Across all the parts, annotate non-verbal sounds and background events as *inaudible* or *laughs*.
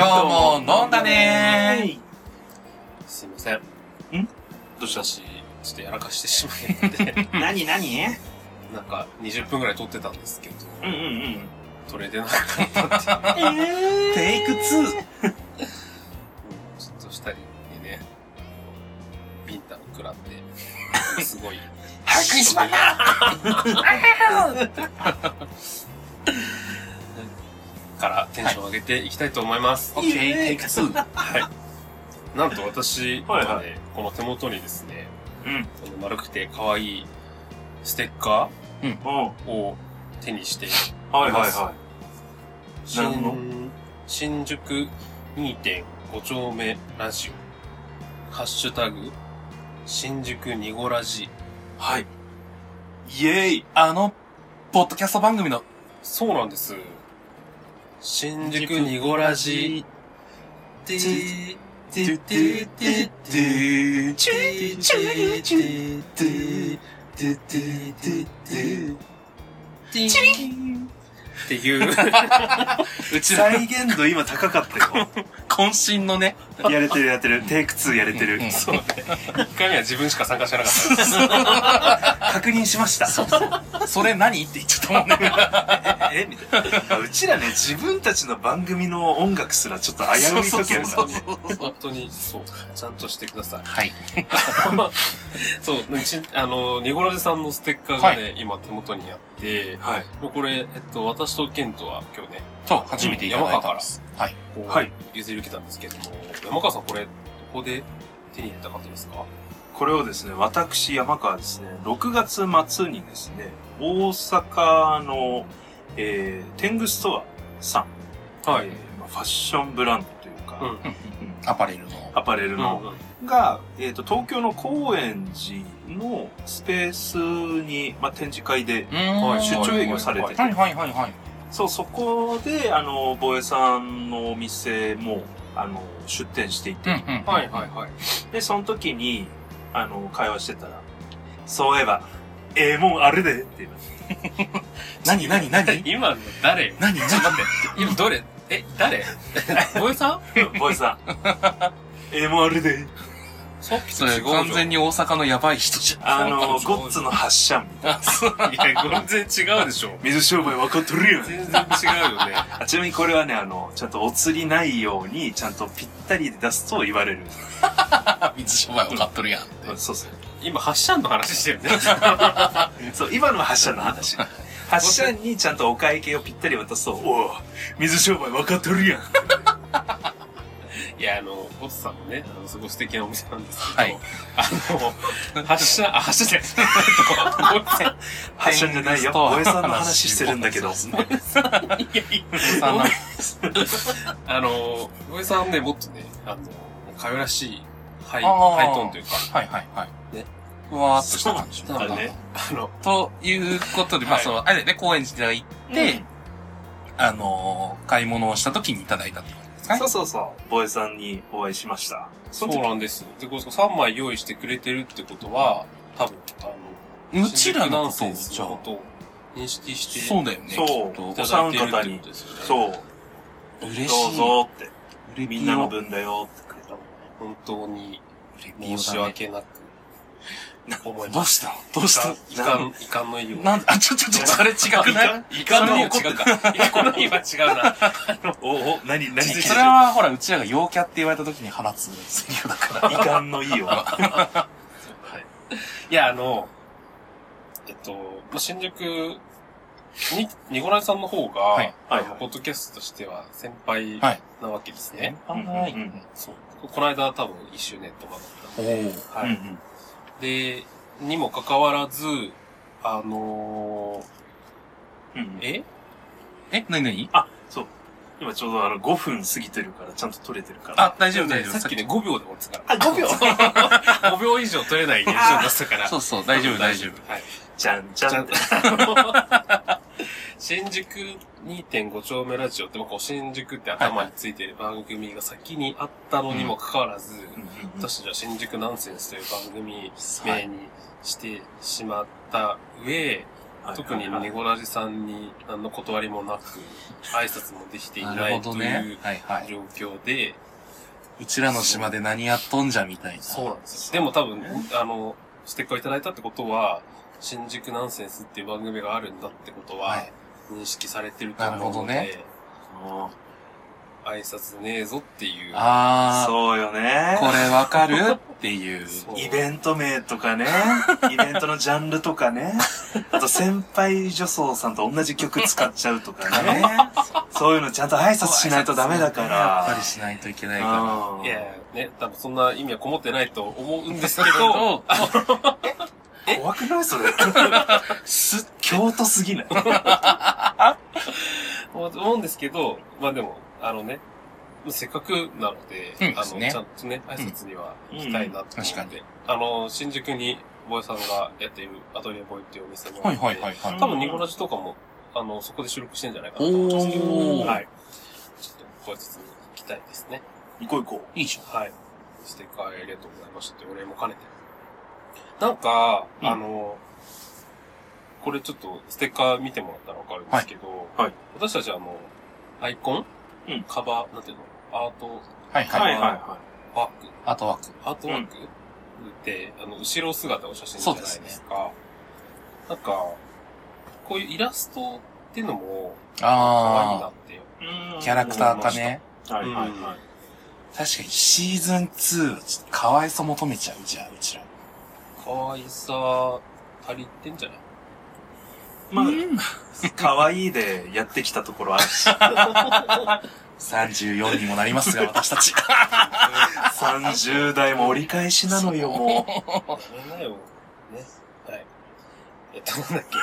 今日も飲んだねすいません。ん？どうしたし、ちょっとやらかしてしまいまって、*laughs* 何何？なんか20分くらい撮ってたんですけど、うんうんうん。撮れてなかったっていう。テイク2。うんちょっと二人にね、ビンタを食らって、*laughs* すごい。早くにしまいなからテンション上げていきたいと思います。オッケー、テイク2。はい。なんと私、はいはいこの手元にですね、うん。この丸くて可愛いステッカうん。ーを手にして、はいはいは何の新新宿2.5丁目ラジオ。ハッシュタグ、新宿ニゴラジ。い。はい。イェーイあの、ポッドキャスト番組の、そうなんです。新宿ニゴラジ。でー、でー、でー、でー、でー、チュー、チュー、チュー、でー、でー、でー、でー、でー、チリンっていう、*laughs* うちら再現度今高かったよ。渾身のね、やれてるやってる。テイク2やれてるうん。そうね。一回目は自分しか参加してなかったです。*laughs* 確認しました。*laughs* それ何って言っちゃったもんね。えみたいな。うちらね、自分たちの番組の音楽すらちょっと危うい時あるからね。本当に、そう、ちゃんとしてください。はい。そう、うち、あの、ニゴラジさんのステッカーがね、今手元にあって、はい。もうこれ、えっと、私とケントは今日ね、そう、初めていただいたんです。はい。こうはい譲り受けたんですけども、山川さんこれ、どこで手に入れた方ですか？これをですね、私、山川ですね、6月末にですね、大阪の、えー、テングストアさん、はいえーまあファッションブランドというか、うん。うんアパレルの。アパレルうんの、が、えっ、と、東京の高円寺のスペースに、まあ、展示会で、はい出張営業されてて、はいはいはいはい。そう、そこで、あの、ボエさんのお店も、あの、出店していて、うんうん。はいはいはい。で、その時に、あの、会話してたら、そういえば、ええもんあるで、って言う何何何？*laughs* 今の誰？何何？ちょっと待って。今どれ？え、誰？*laughs* ボエさん？の。ボエさん、*laughs* ええもんあるで。さっきそう。完全に大阪のやばい人じゃん。あの、ゴッツの発射みたいな。*laughs* 全然違うでしょ。水商売分かっとるやん。全然違うよね。あちなみにこれはね、あの、ちゃんとお釣りないように、ちゃんとぴったりで出すと言われる。*laughs* 水商売分かっとるやんって。そうそう。今、発射の話してるね。*laughs* そう、今のは発射の話。発射にちゃんとお会計をぴったり渡すと、おお水商売分かっとるやん。いや、あの、ゴツさんもね、あの、すごい素敵なお店なんですけど、はいあの、発射、あ、発射じゃない。発射じゃないよ。おえさんの話してるんだけど。そうですねいやいやさんのあの、上さんね、もっとね、あの、可愛らしいハイ、ハイトーンというか、はいはいはい。ね。ふわーっとした感じ。そうあれね。あの、ということで、まあはいその、あれでね、高円寺で行って、あのー、買い物をした時にいただいたって感じですそう。そうそう。ボエさんにお会いしました。そそうなんです。で、これ3枚用意してくれてるってことは、多分、あの、うちらの？ことを新宿ナンセンスじゃあのことを認識して、そうだよね、そうきっいと。ただいてるってことですよね。そう。嬉しい。どうぞって。う。みんなの分だよってくれた。本当に申申し訳なく思いどう。した？どうした？いかん、いかんの意を。なんあ、ちょ、ちょ、ちょ、それ違くない？いかんの意は違うか。いかんの意は違うな。*laughs* おお、何、何それは、ほら、うちらが陽キャって言われた時に放つセリフだから。いかんのいいよ。*laughs* *laughs* はい。いや、あの、えっと、まあ新宿に、ニゴライさんの方が、はいはいポッドキャストとしては先輩はいなわけですね。はい。うんうんそう。この間多分1周年とかだったんで、おーはい。うんうんで、にもかかわらず、あのうんー、え？え、なになにあ、そう。今ちょうどあの5分過ぎてるから、ちゃんと撮れてるから。あ、大丈夫大丈夫。さっきね、5秒で終わってたかあ、5秒？ら。*laughs* 5秒以上取れない現象出したから。*laughs* そうそう、大丈夫大丈夫。はい。じゃんじゃん。*laughs* 新宿2.5丁目ラジオって、まあこう新宿って頭についてる番組が先にあったのにもかかわらず、私たちは新宿ナンセンスという番組名にしてしまった上、特にニゴラジさんに何の断りもなく、挨拶もできていないという。状況で、うちらの島で何やっとんじゃみたいな。そうなんですよ。でも多分、あの、ステッカーいただいたってことは、新宿ナンセンスっていう番組があるんだってことははい、認識されてると思うので、なるほどね。挨拶ねえぞっていう。あそうよー、ね。これわかるっていう。*laughs* イベント名とかね、*laughs* イベントのジャンルとかね、あと先輩女装さんと同じ曲使っちゃうとかね、そういうのちゃんと挨拶しないとダメだから。やっぱりしないといけないかうん。いやいや、ね、多分そんな意味はこもってないと思うんですけら。ど、*laughs* 怖くないそれ。す、京都すぎない？思うんですけど、まあでも、あのね、せっかくなので、あの、うんですねちゃんとね、挨拶には行きたいなと思って、うん確かにあの、新宿に、ボエさんがやっているアトリエボエっていうお店もあはいって、はいはいはい。多分ニコラジとかも、あの、そこで収録してんじゃないかなおと思うんですけど、ー。はい。ちょっと、ご挨拶に行きたいですね。行こう行こいいじゃん。はい。ステッカーありがとうございましたってお礼も兼ねて。なんか、うん。あの、これちょっとステッカー見てもらったらわかるんですけど、はい。はい。私たちあの、アイコン、うん。カバー、なんていうの？アート？はいははいい。はいはワークあとは、アートワーク、って、あの、後ろ姿お写真じゃないですか。なんか、こういうイラストっていうのも、可愛いなあって。い。ー、キャラクターかね。はいはいはい。確かにシーズン2はちょっとかわいさ求めちゃうじゃん、うちら。可愛さ、足りてんじゃない？まあ、*laughs* 可愛いでやってきたところあるし、34にもなりますが、私たち。30代も折り返しなのよ、もやめなよ。ね。はい。えっと、なんだっけ？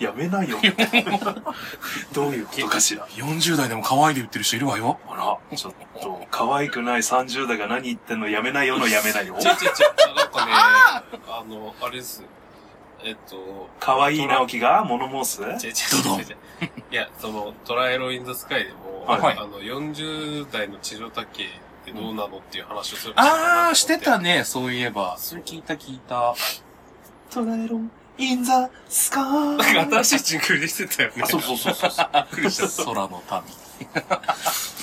う。やめないよ。*laughs* どういうことかしら。40代でも可愛いで言ってる人いるわよ。あら、ちょっと、可愛くない30代が何言ってんのやめないよのやめないよ。ちょちょちょ、なんかね、*laughs* あの、あれです。えっと、可愛い直樹が物申す？ちょちょちょちょちょいや、その、トライロインザスカイでも、はいあの、40代の地上竹ってどうなのっていう話をするかなと思ってあー、してたね、そういえば。それ聞いた聞いた。トライロン、インザスカなんかー。新しいジングルでしてたよね。あそうそうそうそう。びっくりした。空の民。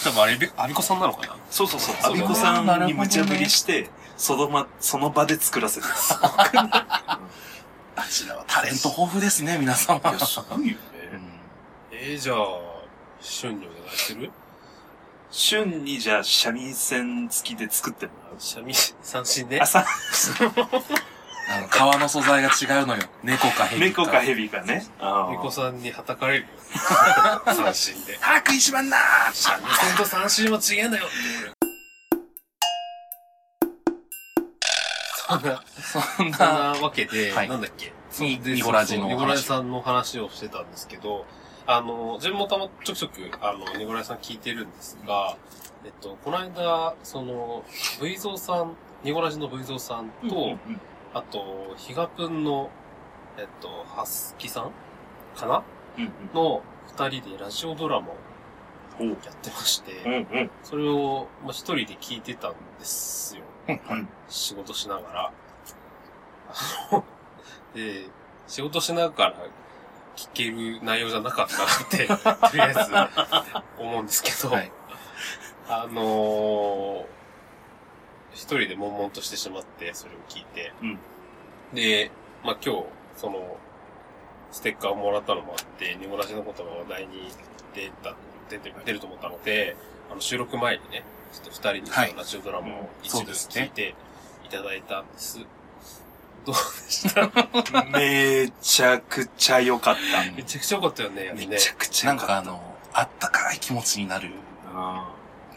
多分あれ、アビコさんなのかな？そうそうそう。そうアビコさんに無茶ぶりして、そのま、その場で作らせてる。あちらはタレント豊富ですね、皆様。いや、すごいよね。えー、じゃあ、春にお願いする？旬にじゃあ、三味線付きで作ってもらう。三味三振ね。あ、さ、*laughs* あの、革の素材が違うのよ。猫か蛇か。猫か蛇かね。あみこさんに叩かれるよ。三振で。歯食いしばんなー三味線と三振は違えんだよ。そんな、そんなな、わけで、はいなんだっけ？ニゴラジのそうそうニゴ話ラジさんの話をしてたんですけど、あの、自分もたま、ちょくちょく、あの、ニゴラジさん聞いてるんですが、えっと、この間、その、V ゾーさん、ニゴラジの V ゾーさんと、と、あと、ヒガプンの、えっと、ハスキさんかな？うんうんの二人でラジオドラマをやってまして、うんうん。それを、まあ、一人で聞いてたんですよ。うん仕事しながら。で、仕事しながら聞ける内容じゃなかったなって、とりあえず思うんですけど、はいあのー一人で悶々としてしまって、それを聞いて。うんで、まあ、今日、その、ステッカーをもらったのもあって、ニゴラジのことが話題に出た、出て、出ると思ったので、あの、収録前にね、ちょっと二人にはいラジオドラマを一部そうですね聞いていただいたんです。どうでした？*laughs* めちゃくちゃ良かった。めちゃくちゃ良かったよね。めちゃくちゃなん良かった。かあの、あったかい気持ちになるあ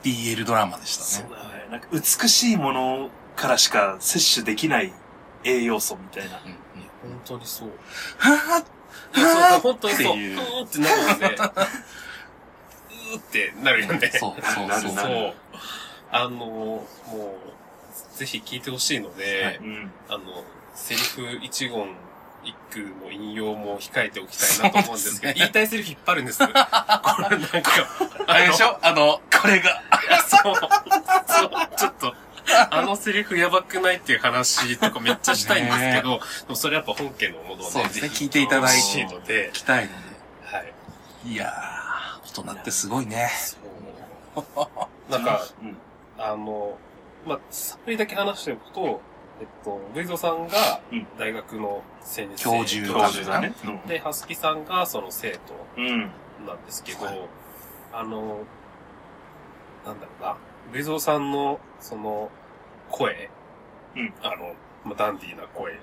BL ドラマでしーたね。そうだね。なんか美しいものからしか摂取できない栄養素みたいな。うんうん本当にそう。はぁそうはぁ本当にそう。うーってなるよね。うーってなるよね。そうそうそう。なるなるそう。あの、もう、ぜひ聞いてほしいので、はいうん。あの、セリフ一言一句の引用も控えておきたいなと思うんですけど、ね言いたいセリフ引っ張るんです。*laughs* これなんか、あれでしょ？あの、これが。*laughs* そう、そう、ちょっと、あのセリフやばくないっていう話とかめっちゃしたいんですけど、でもそれやっぱ本家のものをね、そうですね聞いていただいてで、来たいのはい。で。いやー、大人ってすごいね。そう。なんか、*laughs* うん。あの、まあ、さっぱりだけ話しておくと、えっと、ブイゾさんがうん大学の先生。教授教授だね。で、ハスキさんがその生徒うん。なんですけど、はいあの、なんだろうな、ブイゾさんのその声、うんあの、まあ、ダンディーな声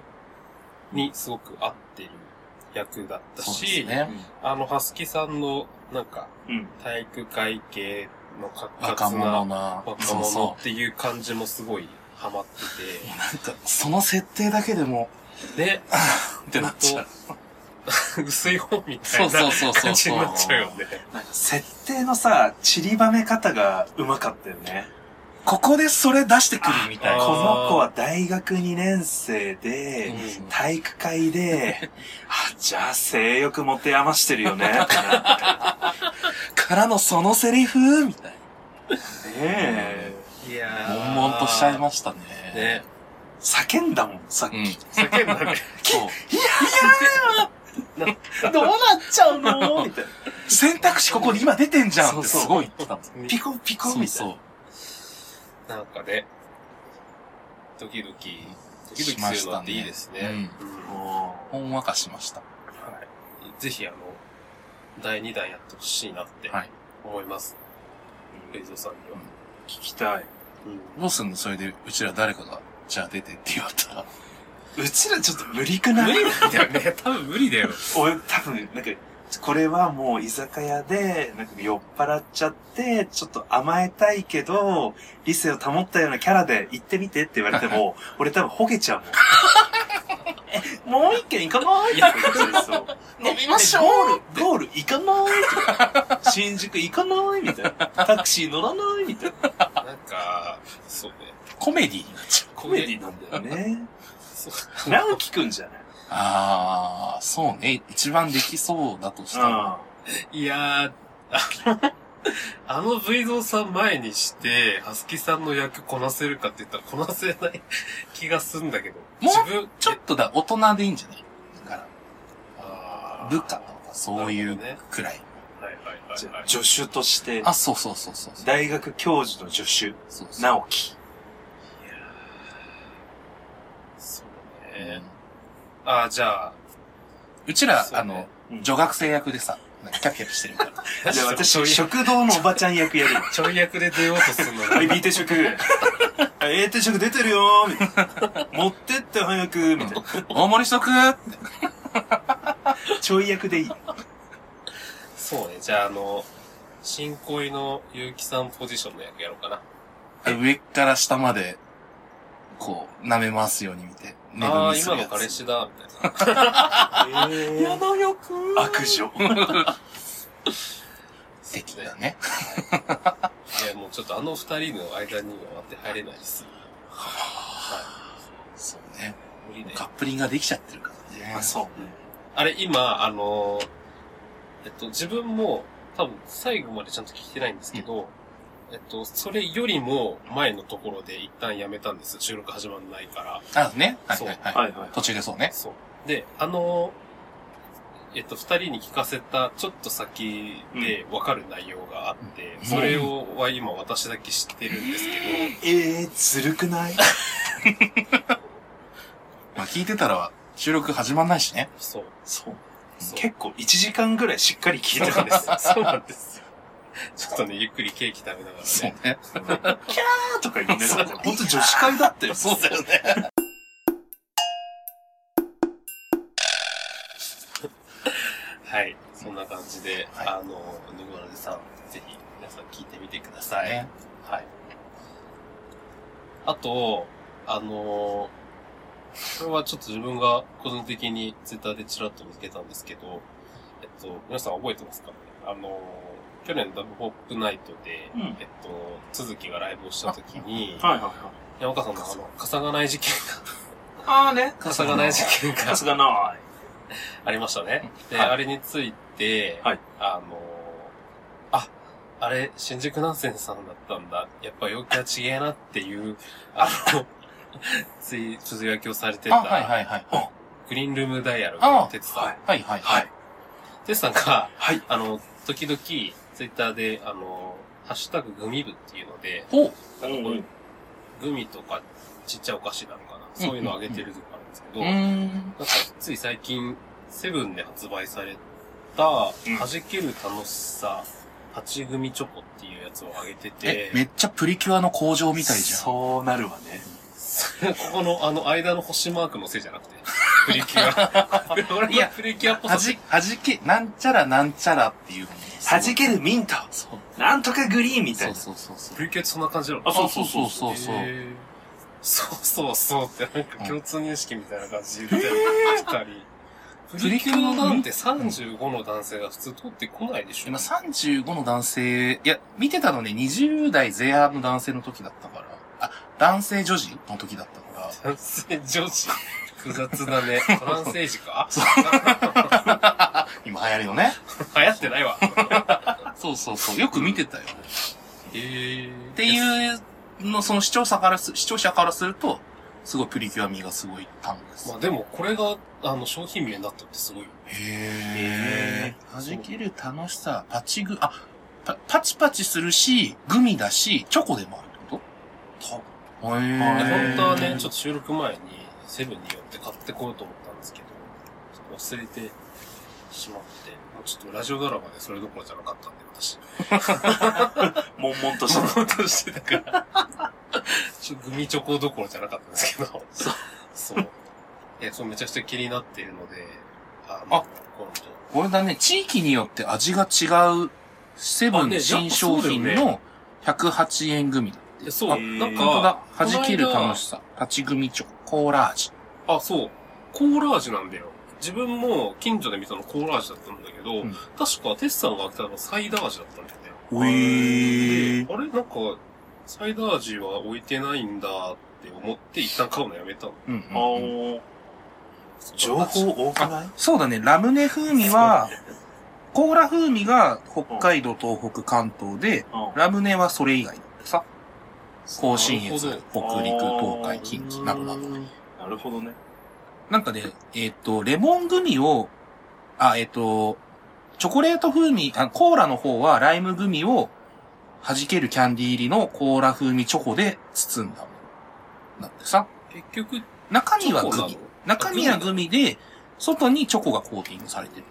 にすごく合ってる役だったそうですし、ね。あの、ハスキさんのなんかうん。体育会系の活若発な者な。若そうそ者っていう感じもすごいハマってう。なんか、その設定だけでも、て、で、*laughs* ってなっちゃう。*laughs* 薄い本みたそいうな感じになっちゃうよね。なんか設定のさ、散りばめ方がうまかったよね。ここでそれ出してくるみたいあこな。の子は大学2年生で、うん体育会で、*laughs* あ、じゃあ性欲持て余してるよね。ってなってからのそのセリフみたいねえ。いやな。悶々としちゃいましたね。ね。叫んだもん、さっき。うん。叫んだね。*laughs* そう。*laughs* どうなっちゃうの？みたいな。選択肢ここに今出てんじゃんっそうそうてすごい言ってたんですピコピコみたいそうな。なんかね、ドキドキ、ドキドキするのっていいですね。しましたねうんもほんわかしました。はい。ぜひあの、第2弾やってほしいなってはい思います。うレイゾーさんには。聞きたい。うんどうすんのそれで、うちら誰かが、じゃあ出てって言われたら。*laughs* うちらちょっと無理くない無理だよね。多分無理だよ。俺多分、なんか、これはもう居酒屋で、なんか酔っ払っちゃって、ちょっと甘えたいけど、理性を保ったようなキャラで行ってみてって言われても、*laughs* 俺多分ほげちゃうもん。え、もう一軒行かない？いや、そう。飲みましょうゴール、ゴール行かない？と *laughs* か新宿行かない？みたいな。タクシー乗らない？みたいな。そうね。コメディになっちゃう。コメディなんだよね。そう直樹くんじゃないあー、そうね。一番できそうだとしたら。いやー、*laughs* あの、あの V ゾーさん前にして、ハスキさんの役こなせるかって言ったらこなせない気がすんだけど。もう自分、ちょっとだ、大人でいいんじゃない？だから、部下とか、そういうくらい。は助手として、あ、そうそうそうそう。大学教授の助手、そうそう。直樹。そうね。あー、じゃあ、うちら、ねあの、うん女学生役でさ、なんかキャピキャピしてるから。*laughs* じゃあ私、食堂のおばちゃん役やるわ。*laughs* ちょい役で出ようとするのはい、に。B 定食。あ A 定食出てるよみたいな。持ってって早くみたいな。*laughs* 大盛りしとくちょい役でいい。そうね。じゃあ、あの、新恋の結城さんポジションの役やろうかな。上から下まで、こう、舐め回すように見て。寝ああ今の彼氏だ、みたいな。*laughs* えやだよくー悪女。*laughs* 的だね。いや、もうちょっとあの二人の間には割って入れないです。そうね。無理で。カップリングができちゃってるからね。まあそうね。あれ、今、あのーえっと、自分も、多分、最後までちゃんと聞いてないんですけど、えっと、それよりも前のところで一旦やめたんです。収録始まんないから。あ、ね？はいそうはいはい。はいはい。途中でそうね。そう。で、あのーえっと、二人に聞かせたちょっと先で分かる内容があって、うんそれをは今私だけ知ってるんですけど、えー、ずるくない？*laughs* まあ聞いてたら収録始まんないしね。そう。そう。そう結構1時間ぐらいしっかり聞いてたんです。*laughs* そうなんですよ。ちょっとね、ゆっくりケーキ食べながらね。ね。とか言いながらね、ほんと女子会だったよ。そうだよね。はい。そんな感じで、はいあの、ぬごらでさん、ぜひ皆さん聞いてみてください。ねはい。あと、あの、これはちょっと自分が個人的にツイッターでちらっと見つけたんですけど、えっと、皆さん覚えてますかね？あの、去年ダブホップナイトで、うんえっと、続きがライブをした時に、はいはいはい。山川さんのあの、傘がない事件あーね。が、傘がない事件がさすがない。ありましたね。で、はいあれについて、はいあの、あ、あれ、新宿南線さんだったんだ。やっぱ陽気はちげえなっていう、あの、*laughs* つい、つぶやきをされてあ、はいた、はいはい。グリーンルームダイアログあの哲さん。はいはいはい。はい。哲さんが、はい。あの、時々、ツイッターで、あの、ハッシュタググミ部っていうので、ほう。なんかこういう、グミとかちっちゃいお菓子なのかな、そういうのあげてるとこあるんですけど、うーん。なんか、つい最近、セブンで発売された、うん弾ける楽しさ、パチグミチョコっていうやつをあげてえて、、めっちゃプリキュアの工場みたいじゃん。そうなるわね。ここのあの間の星マークのせいじゃなくて、*laughs* プリキュア。俺いやはプリキュアっぽさはじ、はじけ、なんちゃらなんちゃらっていうのに。弾けるミントそう。なんとかグリーンみたいな。そうそうそうそうプ。リキュアってそんな感じなの？あそうそうそうそうそう。そうそうそうってなんか共通認識みたいな感じで言ってる二人。プリキュアなんて35の男性が普通通ってこないでしょ今35の男性、いや、見てたのね、20代前半の男性の時だったから、あ、男性女児の時だったから、男性女子。複雑だね。トランスエイジか *laughs* 今流行りのね。流行ってないわ。そうそうそう、よく見てたよ。えー、っていうの、その視聴者からす、視聴者からすると、すごいプリキュア味がすごい単語です。まあでもこれが、あの、商品名になったってすごいよ。へー。弾ける楽しさ、パチグ、あ、パパチパチするし、グミだし、チョコでもあるってこと？本当はね、ちょっと収録前にセブンに寄って買ってこようと思ったんですけど、ちょっと忘れてしまって、もうちょっとラジオドラマでそれどころじゃなかったんで、私。*laughs* 悶々とした。そうとしてたから、ちょグミチョコどころじゃなかったんですけど、そう。そう。え、そうめちゃくちゃ気になっているので、あ、まあ、今これだね、地域によって味が違う、セブン新商品の108円グミだ。そう、あなん本当だか、。弾ける楽しさ。パチグミチョコ、コーラ味。あ、そう。コーラ味なんだよ。自分も近所で見たのコーラ味だったんだけど、うん確かテスさんが来たのサイダー味だったんだよね。うえあれなんか、サイダー味は置いてないんだって思って一旦買うのやめたの。うんあうんうんー情報多くない？そうだね、ラムネ風味は、コーラ風味が北海道、東北、関東で、うんラムネはそれ以外。甲信越、北陸、東海、近畿などなど。なるほどね。なんかね、えっ、と、レモングミを、あ、えっ、と、チョコレート風味、あ、コーラの方はライムグミを弾けるキャンディー入りのコーラ風味チョコで包んだもの。なんでさ、結局、中身はグミ。中身はグミで、外にチョコがコーティングされてる。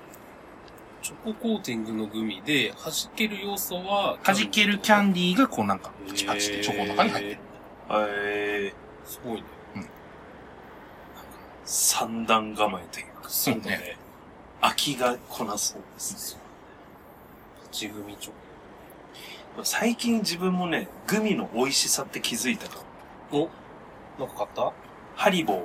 チョココーティングのグミで、弾ける要素は、弾けるキャンデディーがこうなんか、パチパチってチョコの中に入ってる。えィすごいね。ー、三段構えというか、そうだね。飽きがこなそうですね。パチグミチョ最近自分もね、グミの美味しさって気づいたか。おなんか買った？ハリボー。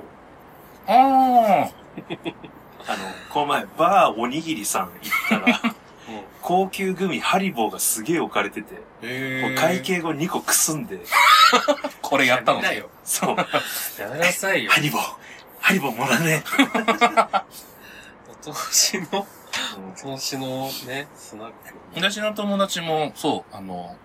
ああ *laughs* あの、この前、バーおにぎりさん行ったら、うん。高級グミハリボーがすげえ置かれてて、へもう会計後2個くすんで、*laughs* これやったの？やめなよ。そう、*laughs* やめなさいよハ。リボー、ハリボーもらね *laughs* お通しの、お通しのね、スナック。私の友達も、そう、あの、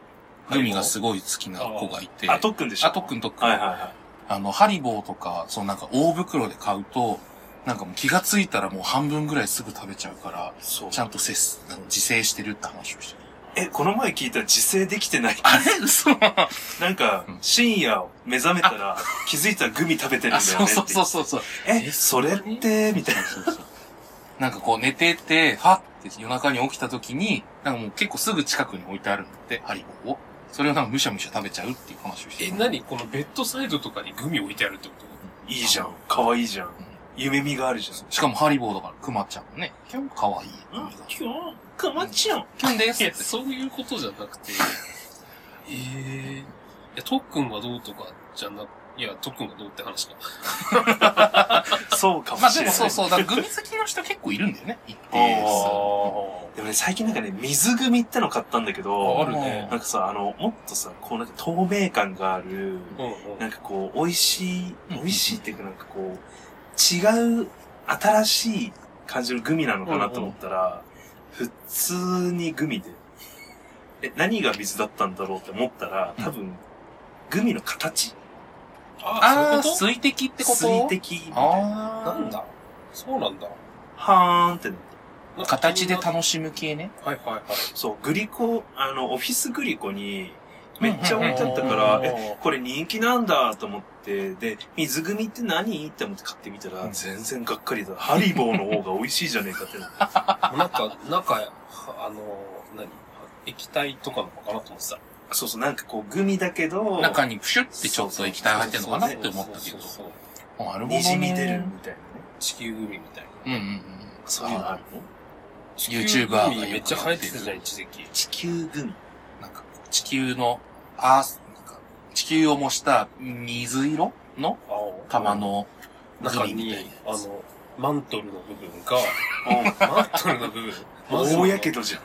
グミがすごい好きな子がいて。あ、特訓でしょ？あ、特訓特訓。はいはいはい。あの、ハリボーとか、そうなんか大袋で買うと、なんかもう気がついたらもう半分ぐらいすぐ食べちゃうから、そうち。ゃんと節す、あの自制してるって話をしてる。え、この前聞いたら自制できてない？あれ？嘘なんかうん、深夜目覚めたら、気づいたらグミ食べてるんだあ、よね。そうそうそうそうそう。え、それって、みたいな。そうそうなんかこう寝てて、はって夜中に起きた時に、なんかもう結構すぐ近くに置いてあるんだって、ハリボーを。それをなんかむしゃむしゃ食べちゃうっていう話をしてえ、る。何？このベッドサイドとかにグミ置いてあるってこと？いいじゃん。かわいいじゃん。夢見があるじゃん。しかもハリボーだから、クマちゃんもね、キュンかわいい。あ、今日、かまっちゃん。キュンですいや、*laughs* そういうことじゃなくて、ええいや、特訓がどうとかじゃな、いや、特訓がどうって話か。*laughs* そうかもまあしれない。でもそうそう、だからグミ好きの人結構いるんだよね、一あ定ーでもね、最近なんかね、水グミっての買ったんだけあど、るねなんかさ、あの、もっとさ、こうなんか透明感がある、うんうん。なんかこう、美味しい、うん美味しいっていうかなんかこう、違う、新しい感じのグミなのかなと思ったら、普通にグミで。え、何が水だったんだろうって思ったら、多分、グミの形ああ水滴ってこと？水滴みたいな。ああ。となんだ？そうなんだ。はーんってなって。なんか形で楽しむ系ね。はいはいはい。そう、グリコ、あの、オフィスグリコに、めっちゃ置いてあったから、うんえ、これ人気なんだと思って、で、水グミって何？って思って買ってみたら、うん全然がっかりだ。ハリボーの方が美味しいじゃねえかって *laughs* なって。なんか、中、はあの、何？液体とかのかなと思ってた。そうそう、なんかこう、グミだけど、中にプシュってちょっと液体入ってるのかなって思ったけどそう。そうそうなるほどね。にじみ出るみたいなね。地球グミみたいな。うんうんうん。そういうのあるの？YouTuber がめっちゃ流行ってたじゃん、一時期。地球グミ。なんか、地球の、アース、なんか、地球を模した水色の青玉のグ中に。あの、マントルの部分が、マントルの部分、*laughs* 大やけどじゃん。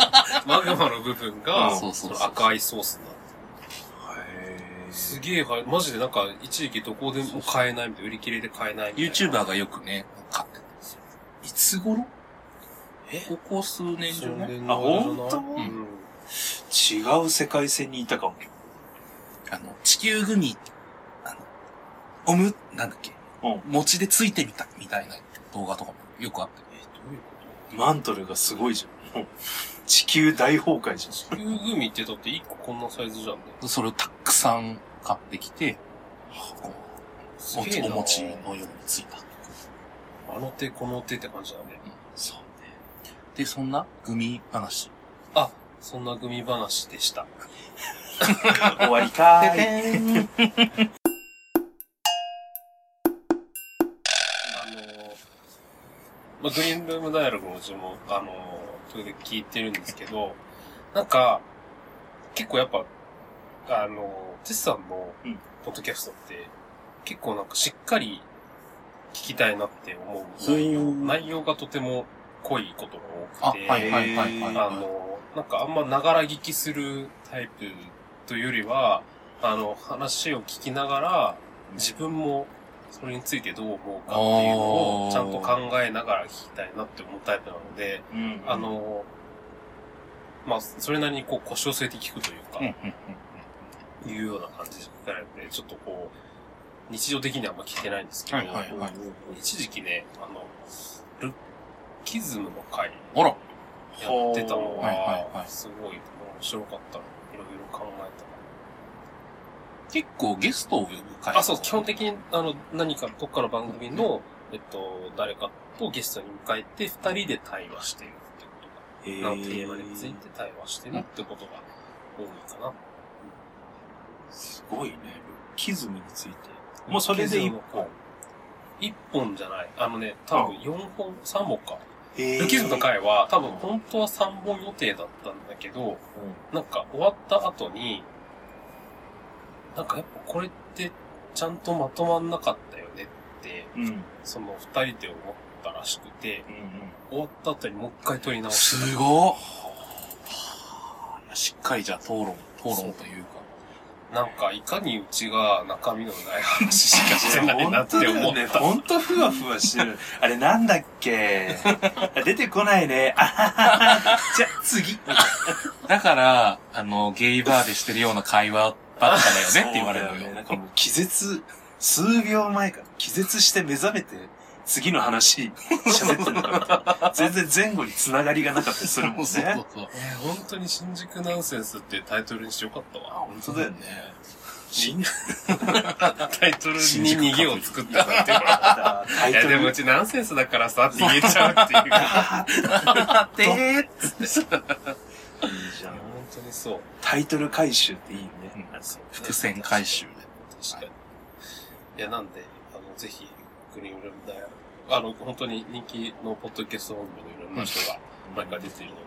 *laughs* マグマの部分が、赤いソースになってへすげえは、マジでなんか、一時期どこでも買えないみたいな、売り切れで買えないみたいな。YouTuber がよくね、買ってたんですよ。いつ頃え？ここ数年じゃない？あほんとうん。違う世界線にいたかも。あの、地球グミ、あの、おむ、なんだっけ、うん餅でついてみた、みたいな動画とかもよくあって。え、どういうこマントルがすごいじゃん。うん地球大崩壊じゃん。と地球グミってだって一個こんなサイズじゃんね。それをたくさん買ってきて、こうおすげえなお餅のようについた。あの手この手って感じだね。そうね。で、そんなグミ話。あ、そんなグミ話でした。*laughs* 終わりかーい。あの、まあ、グリーンルームダイアログもうちも、あの、それで聞いてるんですけど、なんか、結構やっぱ、あの、テスさんのうんポッドキャストって、結構なんかしっかり聞きたいなって思う内容、内容がとても濃いことあ、が多くて、はいはいはいはい。あの、なんかあんまながら聞きするタイプというよりは、あの、話を聞きながら、自分もそれについてどう思うかっていうのをちゃんと考えながら聞きたいなって思うタイプなので、うんあ、の、まあ、それなりにこう腰を据えて聞くというかうん、うんいうような感じなので、ちょっとこう、日常的にはあんま聞けないんですけど、はいはいはい。一時期ね、あの、ルッキズムの回やってたのはすごい面白かったの。考え結構ゲストを呼ぶた。会あ、そう、基本的に、あの、何か、どっかの番組の、えっと、誰かとゲストに迎えて、二人で対話してるってことへが、なのテーマについて対話してるってことが多いかな。すごいね。ルッキズムについて。もうそれで一本。一本じゃない。あのね、多分4本、3本か。へールッキズムの回は、多分本当は3本予定だったんだけど、なんか終わった後に、なんかやっぱこれってちゃんとまとまんなかったよねって、うん。うん。その二人で思ったらしくて、終わった後にもう一回撮り直して。すごっ。しっかりじゃあ討論、討論というか。なんかいかにうちが中身のない話しかしてないなって。思った。ほんとふわふわしてる。*laughs* あれなんだっけ？*laughs* 出てこないね。あはははじゃ、次。*laughs* だから、あの、ゲイバーでしてるような会話だったんだよねって言われるのよ。そうだね。なんかもう気絶、数秒前から気絶して目覚めて、次の話喋ってるから、全然前後に繋がりがなかったりするもんね。そうそうそう。えー本当に新宿ナンセンスってタイトルにしてよかったわ。本当だよね。新 *laughs* タイトルに逃げを作ったなっていう。タイトル。いやでもうちナンセンスだからさって言えちゃうっていう。あーでーっつって。いいじゃん。本当にそう。タイトル回収っていいね。伏線回収で。確かに。いや、なんで、あの、ぜひ、グリーンルームダイヤル。あの、本当に人気のポッドキャスト番組のいろんな人が毎回出ているので、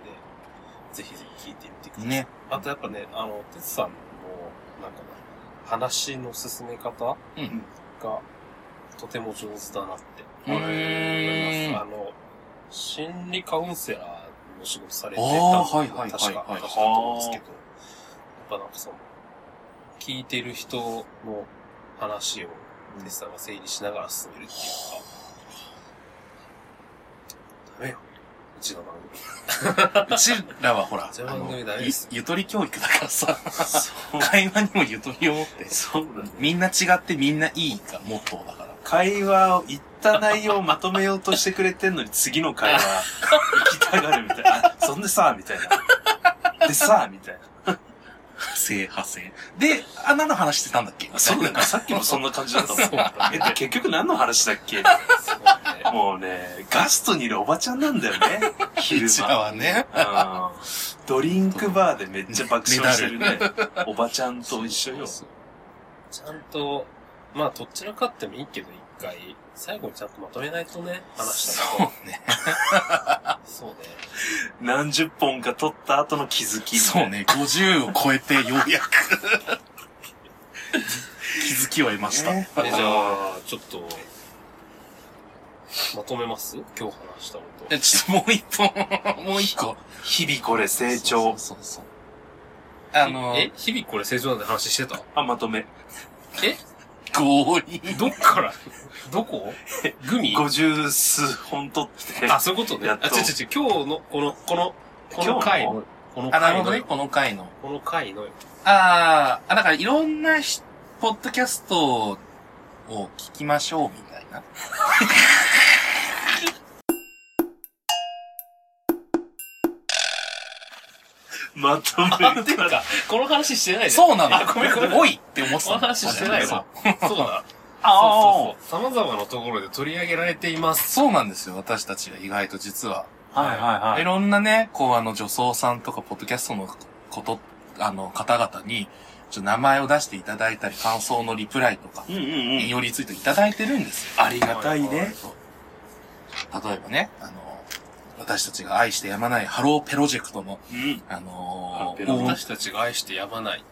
ぜひぜひ聞いてみてください。ね。あとやっぱね、あの、てつさんの、なんかな、話の進め方うん。が、とても上手だなってう思います。あの、心理カウンセラーの仕事されてたあーのはいはいはいはい確か、確かと思うんですけど、やっぱなんかその、聞いてる人の話を、テスさんが整理しながら進めるっていうか、ダメよ。ちの番組。*laughs* うちらはほら、うちの番あのゆゆとり教育だからさ。*laughs* 会話にもゆとりを持って、そうだね。みんな違ってみんないいがモットーだから。会話を言った内容をまとめようとしてくれてんのに次の会話行きたがるみたいな。あそんでさ、みたいな。でさ、みたいな。派生派生。で、あ、何の話してたんだっけ？そうだね。さっきもそんな感じだったもん。え、で結局何の話だっけ？そうね。もうね、ガストにいるおばちゃんなんだよね。昼うちら間。はね。うんドリンクバーでめっちゃ爆笑してるね。おばちゃんと一緒よ。ちゃんと、まあ、どちらかってもいいけど、一回、最後にちゃんとまとめないとね、話したこそうね。と。*laughs* そうね。何十本か取った後の気づき。そう。ね。50を超えてようやく *laughs* 気づきを得ました。ねえ、じゃあ、ちょっと、まとめます？今日話したこえ、ちょっともう一本、*laughs* もう一個。日々これ成そ長う。そうそう。と。あの、え、日々これ成長なんて話してた？あ、まとめ。え？強引。どっから？どこ？グミ？五十数本取って。あ、そういうことね。あ、やっと違う違う違う、今日の、この、この、この回の、このあ、なるほどね。回のよ、この回の。この回のよ、あーあ、だからいろんなしポッドキャストを聞きましょうみたいな。*laughs* まとあ、めてか、この話してない。そうなの。あ、ごめんごめん。おいって思ってたこの話してないそうわ。そうだ。あそうそうそう。様々なところで取り上げられています。そうなんですよ。私たちが意外と実は。あ。はいはいはいい。ろんなね、こうあの女装さんとかポッドキャストのこと、あの方々に、ちょっと名前を出していただいたり、感想のリプライとか、うんうんうん。引用リツイートいただいてるんですよ。ありがたいね。例えばね、あの、私たちが愛してやまないハロープロジェクトの、うん。あのー、私たちが愛してやまない。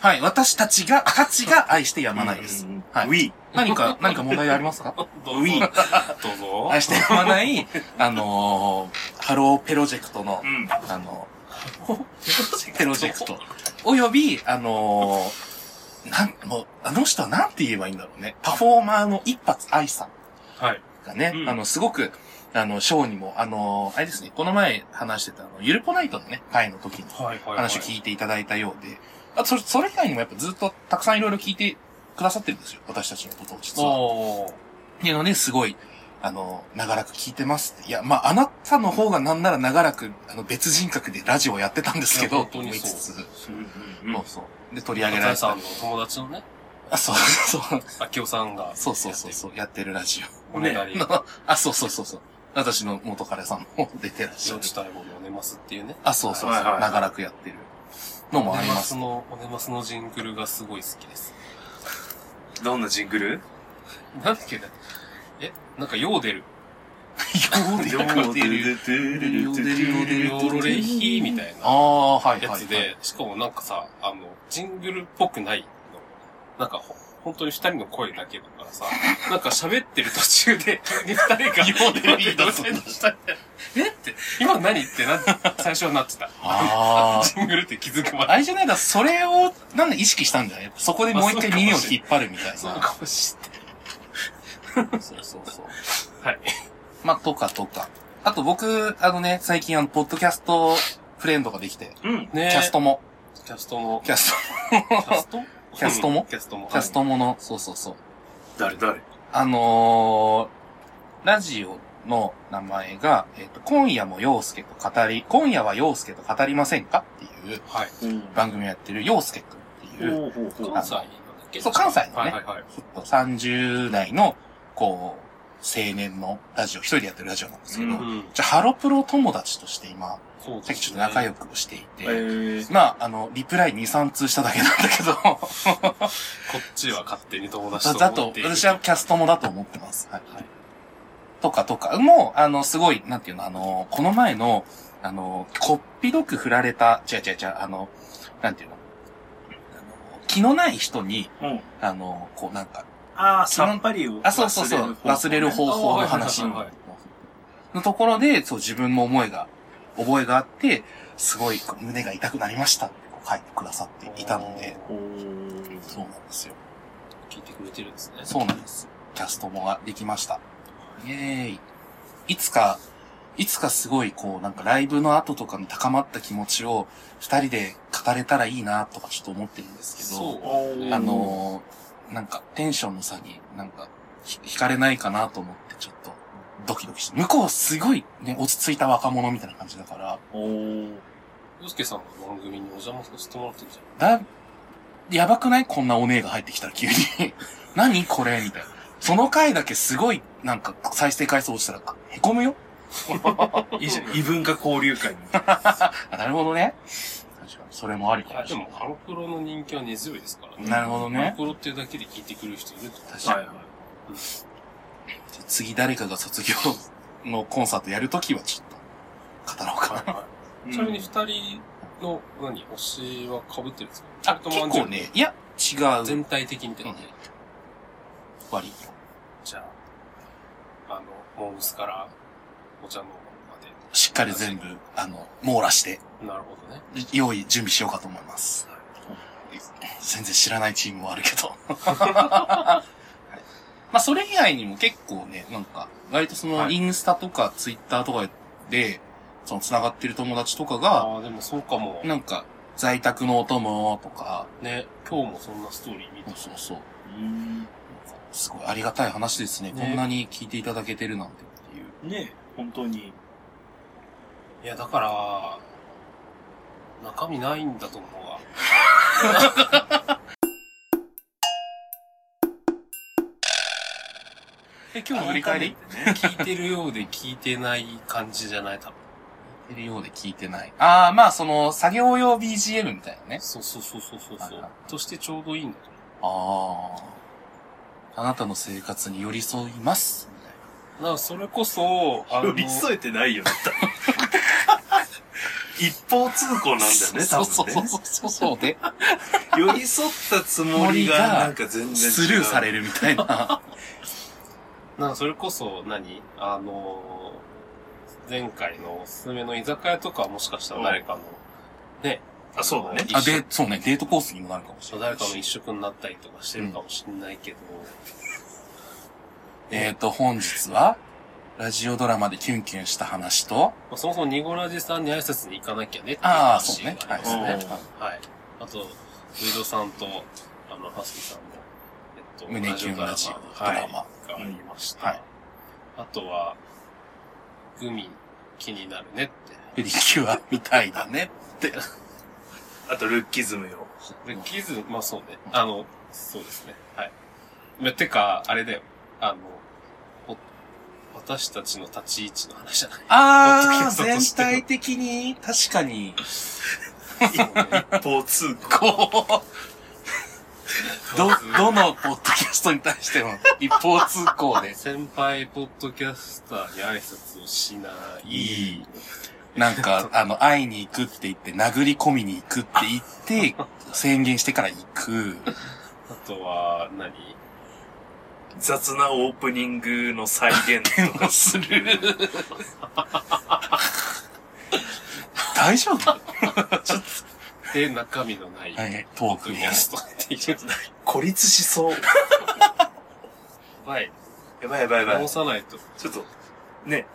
はい、私たちが、たちが愛してやまないです。はいウィー。何か、何か問題ありますか？*laughs* どうぞどうぞ。愛してやまない、あのー、ハロープロジェクトのう、ん。あの、プロジェクト。および、あのー、なん、もう、あの人はなんて言えばいいんだろうね。パフォーマーの一発愛さんはい。がね、うんあの、すごく、あの、ショーにも、あのー、あれですね、この前話してた、あの、ゆるぽナイトのね、会の時に。話を聞いていただいたようで、あと、それ、それ以外にもやっぱずっとたくさんいろいろ聞いてくださってるんですよ。私たちのことを実は。っていうので、すごい、あの、長らく聞いてますって。いや、まあ、あなたの方がなんなら長らく、あの、別人格でラジオやってたんですけど、いや本当に思いつつ、うんそうそう。で、取り上げられたさんの友達のね、あ、そうそう。秋夫さんが。そうそうそうそう。やってるラジおねだりオ。。のあ、そうそうそうそう。私の元彼さんも出てらっしゃる。承知たいものおねますっていうね。あ、そうそうそう。はいはいはい長らくやってるのもあります。おねの、おねますのジングルがすごい好きです。どんなジングル？なんだっけ？ね。え、なんかヨーデル。ヨ *laughs* ーヨーデル。ヨーデル、ヨーロレヒーみたいなああ、はいはい。やつで、しかもなんかさ、あの、ジングルっぽくないの。なんかほ、本当に二人の声だけだからさ、*laughs* なんか喋ってる途中で、急 *laughs* に二人が、ヨーデル言い出すヨーデルしたみたいなえ？って、今何ってな、最初はなってた。*laughs* ああ。ジングルって気づくまで。あれじゃない？だ、それを、なんで意識したんじゃないそこでもう一回耳を引っ張るみたいな。そうかもしそうそうそう。れない。はい。まあ、とかとか。あと僕、あのね、最近あの、ポッドキャストフレンドができて、うん。ねキャストも、キャストも。キャスキャスト？キャストも？キャストも。ト、キャストもの、そうそうそう。誰誰？あのー、ラジオの名前が、えっ、と、今夜も陽介と語り、今夜は陽介と語りませんか？っていうはい。うん。番組をやってる陽介くんっていう、ほうほうほう関西なんだっけ？そう関西のねはいはいはい。ちょっと30代の、こう、青年のラジオ、一人でやってるラジオなんですけど、うんうん。じゃあハロプロ友達として今、そうさっきちょっと仲良くしていて、えー。まあ、あの、リプライ2、3通しただけなんだけど、*laughs* こっちは勝手に友達とだと思ってい、る。私はキャストもだと思ってます。はい。はいとかとか、もう、あの、すごい、なんていうの、あの、この前の、あの、こっぴどく振られた、違う違う違う、あの、なんていうの気のない人に、うん。あの、こうなんか、ああ、さっぱりをあ、そうそうそう、忘れる方法の話のところで、そう、自分も思いが、覚えがあって、すごい胸が痛くなりましたって書いてくださっていたので、そうなんですよ。聞いてくれてるんですね。そうなんです。キャストもができました。イェーイ。いつか、いつかすごいこう、なんかライブの後とかに高まった気持ちを二人で語れたらいいなとかちょっと思ってるんですけど。あのーなんかテンションの差になんかひ惹かれないかなと思ってちょっとドキドキして。向こうすごいね、落ち着いた若者みたいな感じだから、おー。洋介さんの番組にお邪魔させてもらってるじゃん。だ、やばくない？こんなお姉が入ってきたら急に。*laughs* 何これ？みたいな。その回だけすごい、なんか再生回数落ちたら、へこむよいいじゃん。*laughs* 異文化交流会 *laughs* なるほどね。それもありかもしれない。も、ハロプロの人気は根強いですからね。なるほどねハロプロっていうだけで聞いてくる人いると。確かに。はいはい。次誰かが卒業のコンサートやるときはちょっと、語ろうかな。うんちなみに二人の、何、推しは被ってるんですか？あ、結構ね、いや、違う。全体的にってうんね。割り。じゃあ、あの、モームスから、お茶の。しっかり全部、あの、網羅して、なるほどね。用意、準備しようかと思います。全然知らないチームもあるけど。*laughs* はいまあ、それ以外にも結構ね、なんか、割とその、はいインスタとかツイッターとかで、その、繋がってる友達とかが、ああ、でもそうかも。なんか、在宅のお供とか、ね、今日もそんなストーリー見た。そうそう。うん。すごいありがたい話ですね。ねこんなに聞いていただけてるなんてっていう。ね本当に。いや、だから、中身ないんだと思うわ。*laughs* え、今日の振り返り？聞いてるようで聞いてない感じじゃない？多分。聞いてるようで聞いてない。ああ、まあその、作業用 BGM みたいなね。そうそうそうそうそうそう。としてちょうどいいんだと思ああ。あなたの生活に寄り添います。う。だからそれこそ、あの *laughs* 寄り添えてないよ一方通行なんだよね、多そうそう分ね。そうそうそうで、*laughs* 寄り添ったつもりが、なんか全然。スルーされるみたいな。*laughs* なんかそれこそ何、あの前回のおすすめの居酒屋とかはもしかしたら誰かの、ね。あそうだねあ、で、そうね、デートコースにもなるかもしれない。誰かの一色になったりとかしてるかもしれないけど、えっ、と、本日は、ラジオドラマでキュンキュンした話と、まあ、そもそもニゴラジさんに挨拶に行かなきゃねっていうああ、話そうね。がありますね。はいはい。あと、ウイドさんと、あの、ハスキさんの、えっと、胸キュンラジオドラマはい、がありました。はいあとは、グミ気になるねって。プリキュアみたいだねって。*laughs* あと、ルッキズムよ。で、キズ、まあそうね。あの、そうですね。はい。まてか、あれだよ。あの、お私たちの立ち位置の話じゃない？ああ、全体的に、確かに、一方通行。ど、どのポッドキャストに対しても一方通行で、先輩ポッドキャスターに挨拶をしない。いいなんか、あの、会いに行くって言って、殴り込みに行くって言って、*laughs* 宣言してから行く。あとは何、雑なオープニングの再現とか。する。大丈夫？で、中身のない、はい、トークもポッドキャ。ストっていう。孤立しそう。はい。やばいやばいやば直い。さないと。ちょっと、ね、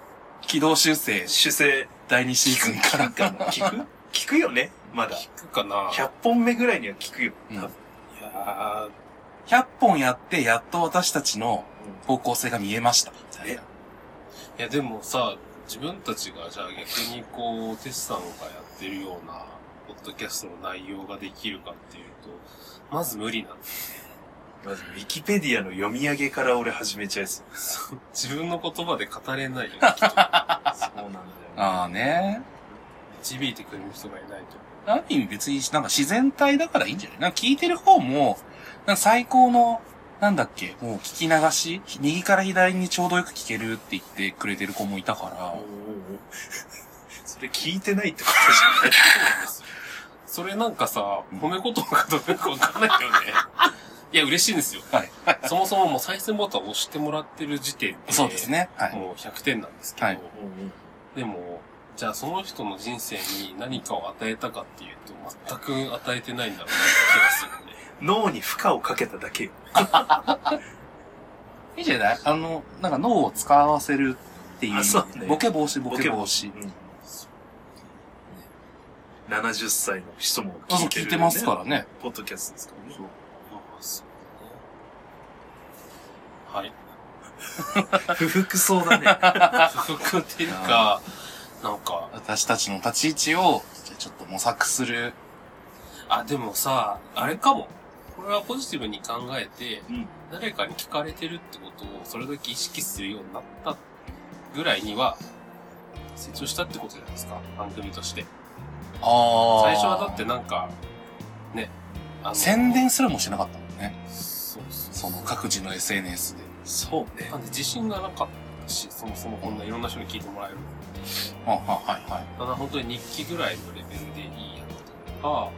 軌道修正、主勢、第2シーズンから。聞くかな聞く？聞くよねまだ。聞くかな100本目ぐらいには聞くよ。うんいや100本やって、やっと私たちの方向性が見えました。みたいなーいやでもさ、自分たちがじゃあ逆にこう、テスさんがやってるような、ポッドキャストの内容ができるかっていうと、まず無理なんだまず、ウィキペディアの読み上げから俺始めちゃいそう。そう自分の言葉で語れないよ。*laughs* きっとそうなんだよ、ね。ああね。導いてくれる人がいないと。ある意味別になんか自然体だからいいんじゃない？なんか聞いてる方も、なんか最高の、なんだっけ、もう聞き流し？右から左にちょうどよく聞けるって言ってくれてる子もいたからそれ聞いてないってことそうなんですよ。それなんかさ、褒め言葉かどうかわかんないよね。*laughs* いや、嬉しいんですよ。はい。そもそももう再生ボタンを押してもらってる時点で。そうです。ね。はい。もう100点なんですけど。はいでも、じゃあその人の人生に何かを与えたかっていうと、全く与えてないんだろうなって気がするんで。脳に負荷をかけただけよ。*laughs* いいじゃない？あの、なんか脳を使わせるっていうそうねボケ防止、ボケ防止。うん70歳の人もそうそう聞いてる、聞いてますからね。ポッドキャストですからね。はい。*laughs* 不服そうだね。不服っていうか、なんか、私たちの立ち位置を、じゃあちょっと模索する。あ、でもさ、あれかも。これはポジティブに考えて、うん誰かに聞かれてるってことをそれだけ意識するようになったぐらいには、成長したってことじゃないですか、番組として。あ最初はだってなんか、ね、宣伝すらもしなかったもんね。そうそうその各自の SNS で。そうねな。んで自信がなかったし、そもそもこんないろんな人に聞いてもらえる。はははいはい。ただ本当に日記ぐらいのレベルでいいやつとか、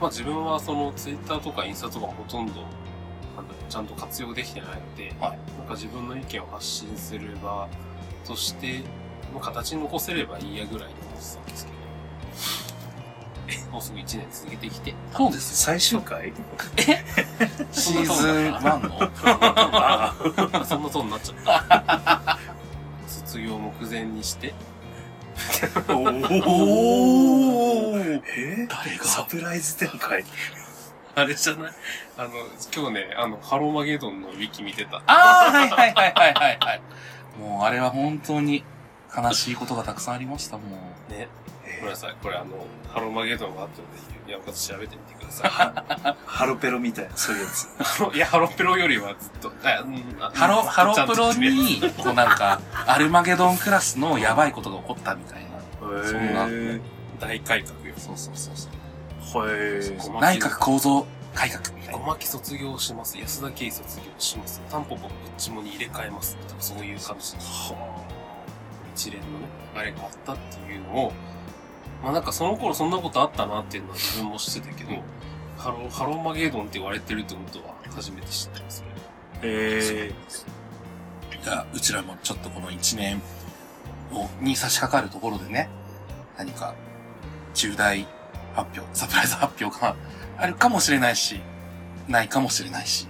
まあ自分はそのツイッターとかインスタとかほとんど、ちゃんと活用できてないので、はい。なんか自分の意見を発信する場として、の形に残せればいいやぐらいに思ってたんですけど、*laughs* もうすぐ1年続けてきて、そうです最終回？*laughs* シーズン1の？あそんなトーンになっちゃった。*laughs* 卒業目前にして、おお誰が？サプライズ展開？あれじゃない？あの、今日ね、あの、ハローマゲドンのウィキ見てた。ああ、はいはいはいはいはいはい。もうあれは本当に悲しいことがたくさんありましたもん。ね。えごめんなさい。これあの、ハローマゲドンが後で言う。山方調べてみてくださ *laughs* ハロペロみたいな、そういうやつ。い。*laughs* いや、ハロプロよりはずっと。あうんあハロ、ハロプロに、こうなんか、アルマゲドンクラスのやばいことが起こったみたいな。そんな大改革よ。そうそうそうそう。ーへごまき内閣構造改革みたいな。ゴマキ卒業します。安田圭卒業します。タンポポプッチモニ入れ替えます。そういう感じの一連のね、あれがあったっていうのを、まあなんかその頃そんなことあったなっていうのは自分も知ってたけど、ハロー、ハローマゲドンって言われてるってことは初めて知ってますね。えじゃあ、うちらもちょっとこの1年を、に差し掛かるところでね、何か、重大発表、サプライズ発表があるかもしれないし、ないかもしれないし。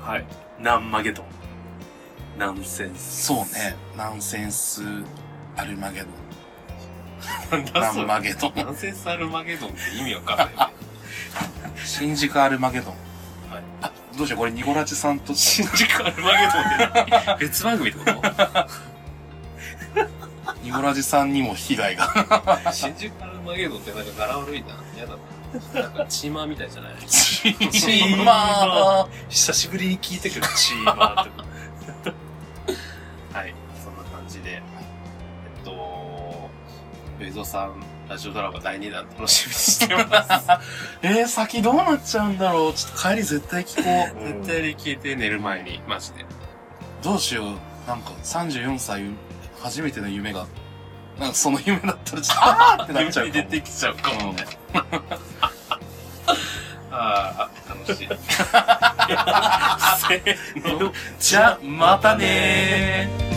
ー、はい。ナンマゲドン。ナンセンス。そうね、ナンセンス、アルマゲドン、なんだマゲドン、ナンセンスアルマゲドンって意味わかんないね。新宿アルマゲドン。はいあ、どうしよう、これニゴラチさんと、新宿アルマゲドンって別番組ってことニゴラジさんにも被害が。新宿アルマゲドンってなんか柄悪いな。やだな。なんかチーマーみたいじゃないチーマー。久しぶりに聞いてくる、チーマーって。ベイゾさん、ラジオドラマ第2弾楽しみにしてます。*laughs* えー、先どうなっちゃうんだろう？ちょっと帰り絶対聞こう。うん絶対に聞いて寝る前に、マジで。どうしよう。なんか34歳、初めての夢が、なんかその夢だったらちょっと、あーってなっちゃうかも。出てきちゃうかもね。*laughs* ああ、楽しい。*laughs* せーの。じゃ、またねー。